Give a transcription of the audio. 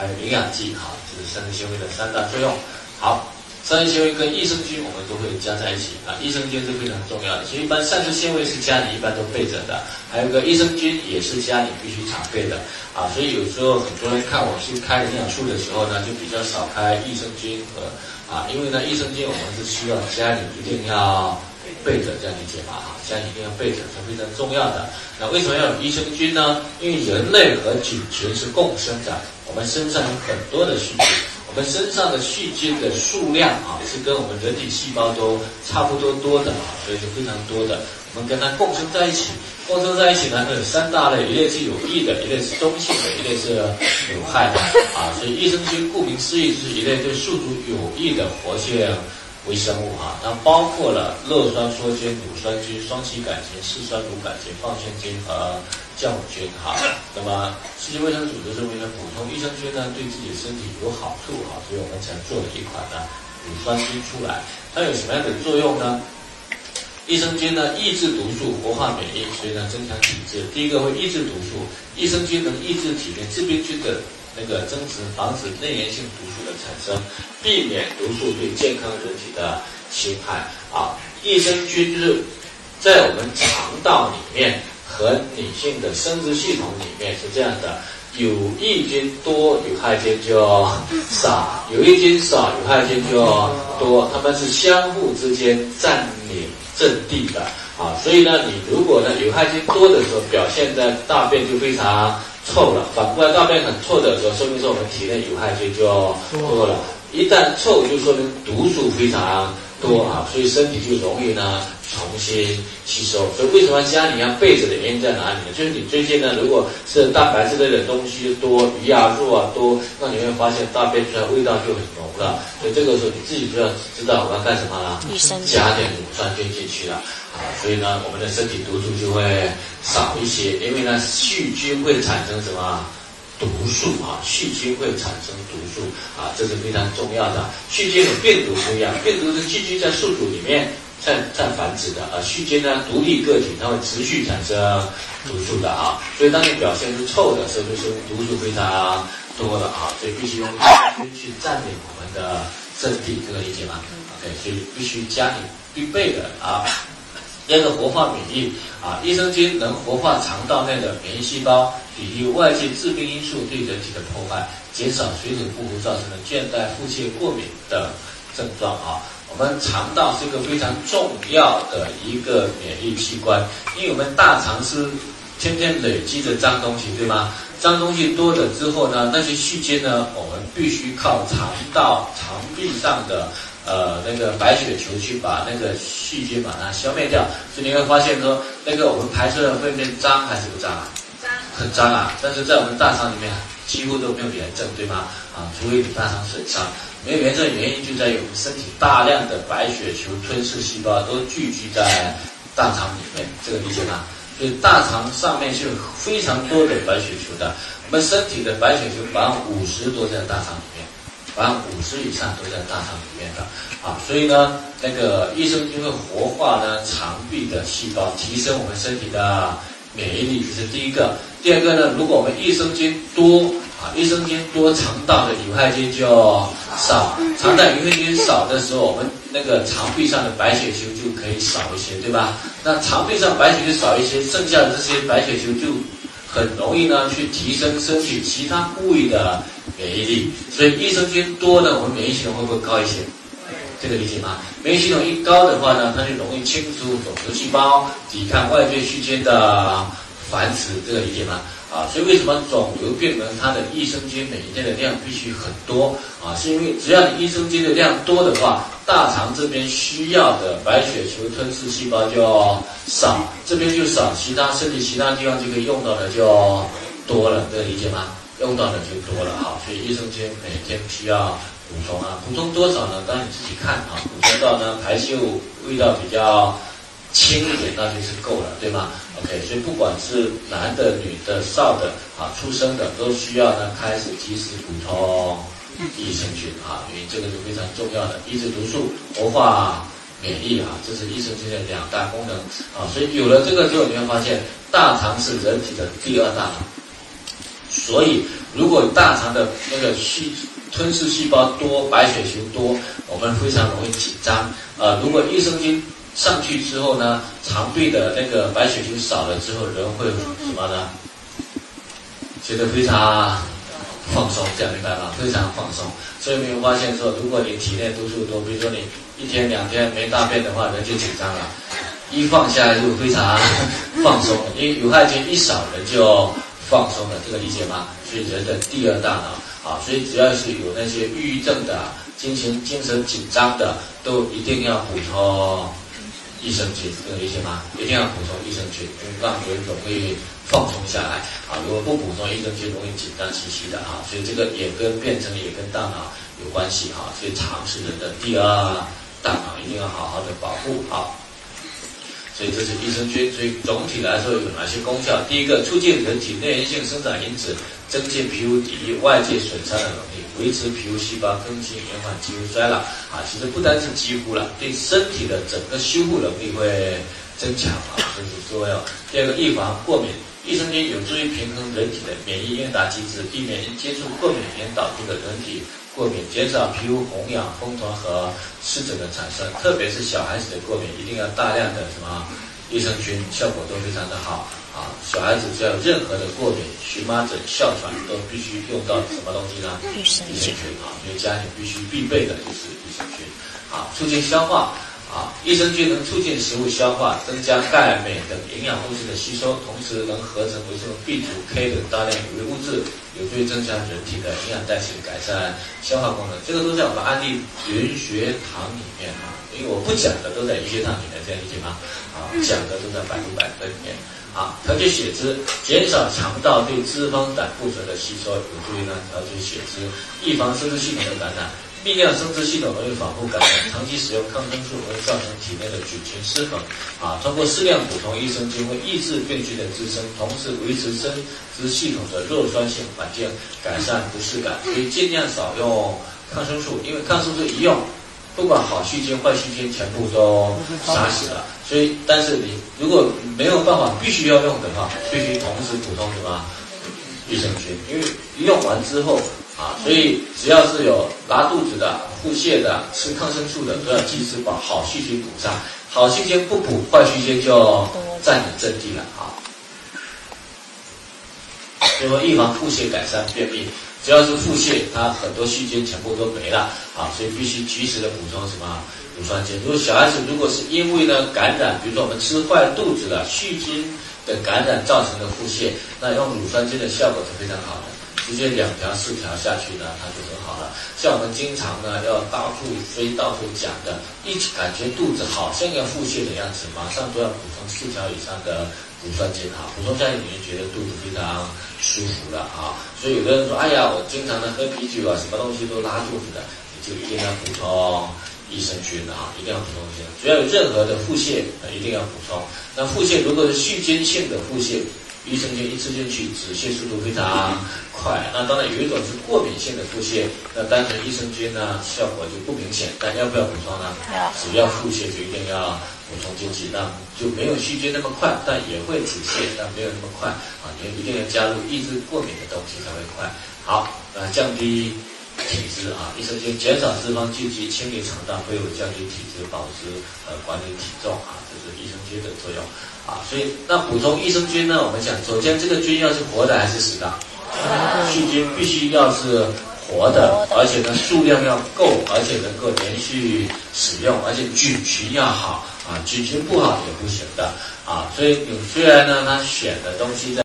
还有营养剂哈，这是膳食纤维的三大作用。好。膳食纤维跟益生菌我们都会加在一起啊，益生菌是非常重要的，所以一般膳食纤维是家里一般都备着的，还有个益生菌也是家里必须常备的啊，所以有时候很多人看我去开营养素的时候呢，就比较少开益生菌和啊，因为呢益生菌我们是需要家里一定要备着，这样理解吧？哈，这样一定要备着是非常重要的。那为什么要有益生菌呢？因为人类和菌群是共生的，我们身上有很多的细菌。我们身上的细菌的数量啊，是跟我们人体细胞都差不多多的啊，所以是非常多的。我们跟它共生在一起，共生在一起呢，有三大类，一类是有益的，一类是中性的，一类是有害的啊。所以益生菌顾名思义是一类对宿主有益的活性。微生物哈，它包括了酪酸梭菌、乳酸菌、双歧杆菌、四酸乳杆菌、放线菌和酵母菌哈。那么世界卫生组织认为呢，补充益生菌呢对自己的身体有好处哈，所以我们才做了一款呢乳酸菌出来。它有什么样的作用呢？益生菌呢抑制毒素，活化免疫，所以呢增强体质。第一个会抑制毒素，益生菌能抑制体内致病菌的。那个增殖，防止内源性毒素的产生，避免毒素对健康人体的侵害啊。益生菌就是在我们肠道里面和女性的生殖系统里面是这样的，有益菌多，有害菌就 少；有益菌少，有害菌就多。它们是相互之间占领阵地的啊。所以呢，你如果呢有害菌多的时候，表现在大便就非常。臭了，反过来大便很臭的时候，说明说我们体内有害菌就多了。一旦臭，就说明毒素非常多啊，所以身体就容易呢重新吸收。所以为什么家里要备着的原因在哪里呢？就是你最近呢，如果是蛋白质类的东西多，鱼啊肉啊多，那你会发现大便出来味道就很浓了。所以这个时候你自己就要知道我要干什么了，加点乳酸菌进去了啊。所以呢，我们的身体毒素就会少一些，因为呢，细菌会产生什么毒素啊？细菌会产生毒素啊，这是非常重要的。细菌和病毒不一样，病毒是细菌在宿主里面在在繁殖的，而细菌呢，独立个体，它会持续产生毒素的啊。所以当你表现出臭的时候，就是毒素非常多的啊，所以必须用细菌去占领我们的阵地，这个理解吗？OK，所以必须家里必备的啊。第二个活化免疫啊，益生菌能活化肠道内的免疫细胞，抵御外界致病因素对人体的破坏，减少水土不服造成的倦怠、腹泻、过敏的症状啊。我们肠道是一个非常重要的一个免疫器官，因为我们大肠是天天累积着脏东西，对吗？脏东西多了之后呢，那些细菌呢，我们必须靠肠道肠壁上的。呃，那个白血球去把那个细菌把它消灭掉，所以你会发现说，那个我们排出的粪便脏还是不脏啊？脏，很脏啊！但是在我们大肠里面几乎都没有炎症，对吗？啊，除非你大肠损伤，没有炎症的原因就在于我们身体大量的白血球吞噬细胞都聚集在大肠里面，这个理解吗？所以大肠上面是有非常多的白血球的，我们身体的白血球百分之五十都在大肠里面。百分之五十以上都在大肠里面的啊，所以呢，那个益生菌会活化呢肠壁的细胞，提升我们身体的免疫力，这是第一个。第二个呢，如果我们益生菌多啊，益生菌多，肠道的有害菌就少。肠道有害菌少的时候，我们那个肠壁上的白血球就可以少一些，对吧？那肠壁上白血球少一些，剩下的这些白血球就。很容易呢，去提升身体其他部位的免疫力，所以益生菌多呢，我们免疫系统会不会高一些？这个理解吗？免疫系统一高的话呢，它就容易清除肿瘤细胞，抵抗外界细菌的繁殖，这个理解吗？啊，所以为什么肿瘤病人他的益生菌每天的量必须很多啊？是因为只要你益生菌的量多的话，大肠这边需要的白血球吞噬细胞就少，这边就少，其他身体其他地方就可以用到的就多了，这个理解吗？用到的就多了啊，所以益生菌每天需要补充啊，补充多少呢？当然你自己看啊，补充到呢排泄物味道比较。轻一点那就是够了，对吗？OK，所以不管是男的、女的、少的啊，出生的都需要呢开始及时补充益生菌啊，因为这个是非常重要的，抑制毒素、活化免疫啊，这是益生菌的两大功能啊。所以有了这个之后，你会发现大肠是人体的第二大脑，所以如果大肠的那个细吞噬细胞多，白血球多，我们非常容易紧张。啊，如果益生菌上去之后呢，肠壁的那个白血球少了之后，人会什么呢？觉得非常放松，这样明白吗？非常放松。所以没有发现说，如果你体内毒素多，比如说你一天两天没大便的话，人就紧张了。一放下来就非常放松，因为有害菌一少，人就放松了。这个理解吗？所以人的第二大脑啊，所以只要是有那些抑郁症的、精神精神紧张的，都一定要补充益生菌。这个理解吗？一定要补充益生菌，因为让人容易放松下来啊。如果不补充益生菌，容易紧张兮兮的啊。所以这个也跟变成也跟大脑有关系哈。所以肠是人的第二大脑，一定要好好的保护好。所以这是益生菌。所以总体来说有哪些功效？第一个，促进人体内源性生长因子，增进皮肤抵御外界损伤的能力，维持皮肤细胞更新，延缓肌肤衰老。啊，其实不单是肌肤了，对身体的整个修复能力会增强啊，这是重要。第二个，预防过敏，益生菌有助于平衡人体的免疫应答机制，避免因接触过敏原导致的人体。过敏减少皮肤红痒、风团和湿疹的产生，特别是小孩子的过敏，一定要大量的什么益生菌，效果都非常的好啊！小孩子只要有任何的过敏，荨麻疹、哮喘都必须用到什么东西呢？益生菌啊，因为家庭必须必备的就是益生菌啊，促进消化。啊，益生菌能促进食物消化，增加钙、镁等营养物质的吸收，同时能合成维生素 B 族、K 等大量有益物质，有助于增强人体的营养代谢，改善消化功能。这个都在我们安利云学堂里面啊，因为我不讲的都在医学堂里面，这样理解吗？啊，讲的都在百度百科里面。啊，调节血脂，减少肠道对脂肪胆固醇的吸收，有助于呢调节血脂，预防生殖系统的感染。泌尿生殖系统容易反复感染，长期使用抗生素会造成体内的菌群失衡。啊，通过适量补充益生菌，会抑制病菌的滋生，同时维持生殖系统的弱酸性环境，改善不适感。所以尽量少用抗生素，因为抗生素一用，不管好细菌坏细菌全部都杀死了。所以，但是你如果没有办法必须要用的话，必须同时补充什么益生菌，因为用完之后。啊，所以只要是有拉肚子的、腹泻的、吃抗生素的，都要及时把好细菌补上。好细菌不补，坏细菌就占领阵地了啊。所以，预防腹泻，改善便秘。只要是腹泻，它很多细菌全部都没了啊，所以必须及时的补充什么乳酸菌。如果小孩子如果是因为呢感染，比如说我们吃坏肚子了，细菌的感染造成的腹泻，那用乳酸菌的效果是非常好的。直接两条四条下去呢，它就很好了。像我们经常呢要到处飞、到处讲的，一感觉肚子好像要腹泻的样子，马上都要补充四条以上的乳酸菌哈。补充下去你就觉得肚子非常舒服了啊。所以有的人说，哎呀，我经常的喝啤酒啊，什么东西都拉肚子的，你就一定要补充益生菌啊，一定要补充益生菌。只要有任何的腹泻，一定要补充。那腹泻如果是细菌性的腹泻。益生菌一吃进去，止泻速度非常快。那当然有一种是过敏性的腹泻，那单纯益生菌呢效果就不明显。但要不要补充呢？只要腹泻就一定要补充进去，那就没有细菌那么快，但也会止泻，但没有那么快啊。你一定要加入抑制过敏的东西才会快。好，那降低体质啊，益生菌减少脂肪聚集，清理肠道，会有降低体质、保持呃管理体重啊，这是益生菌的作用。啊，所以那补充益生菌呢？我们讲，首先这个菌要是活的还是死的？细菌必须要是活的，而且呢数量要够，而且能够连续使用，而且菌群要好啊，菌群不好也不行的啊。所以有虽然呢，他选的东西在。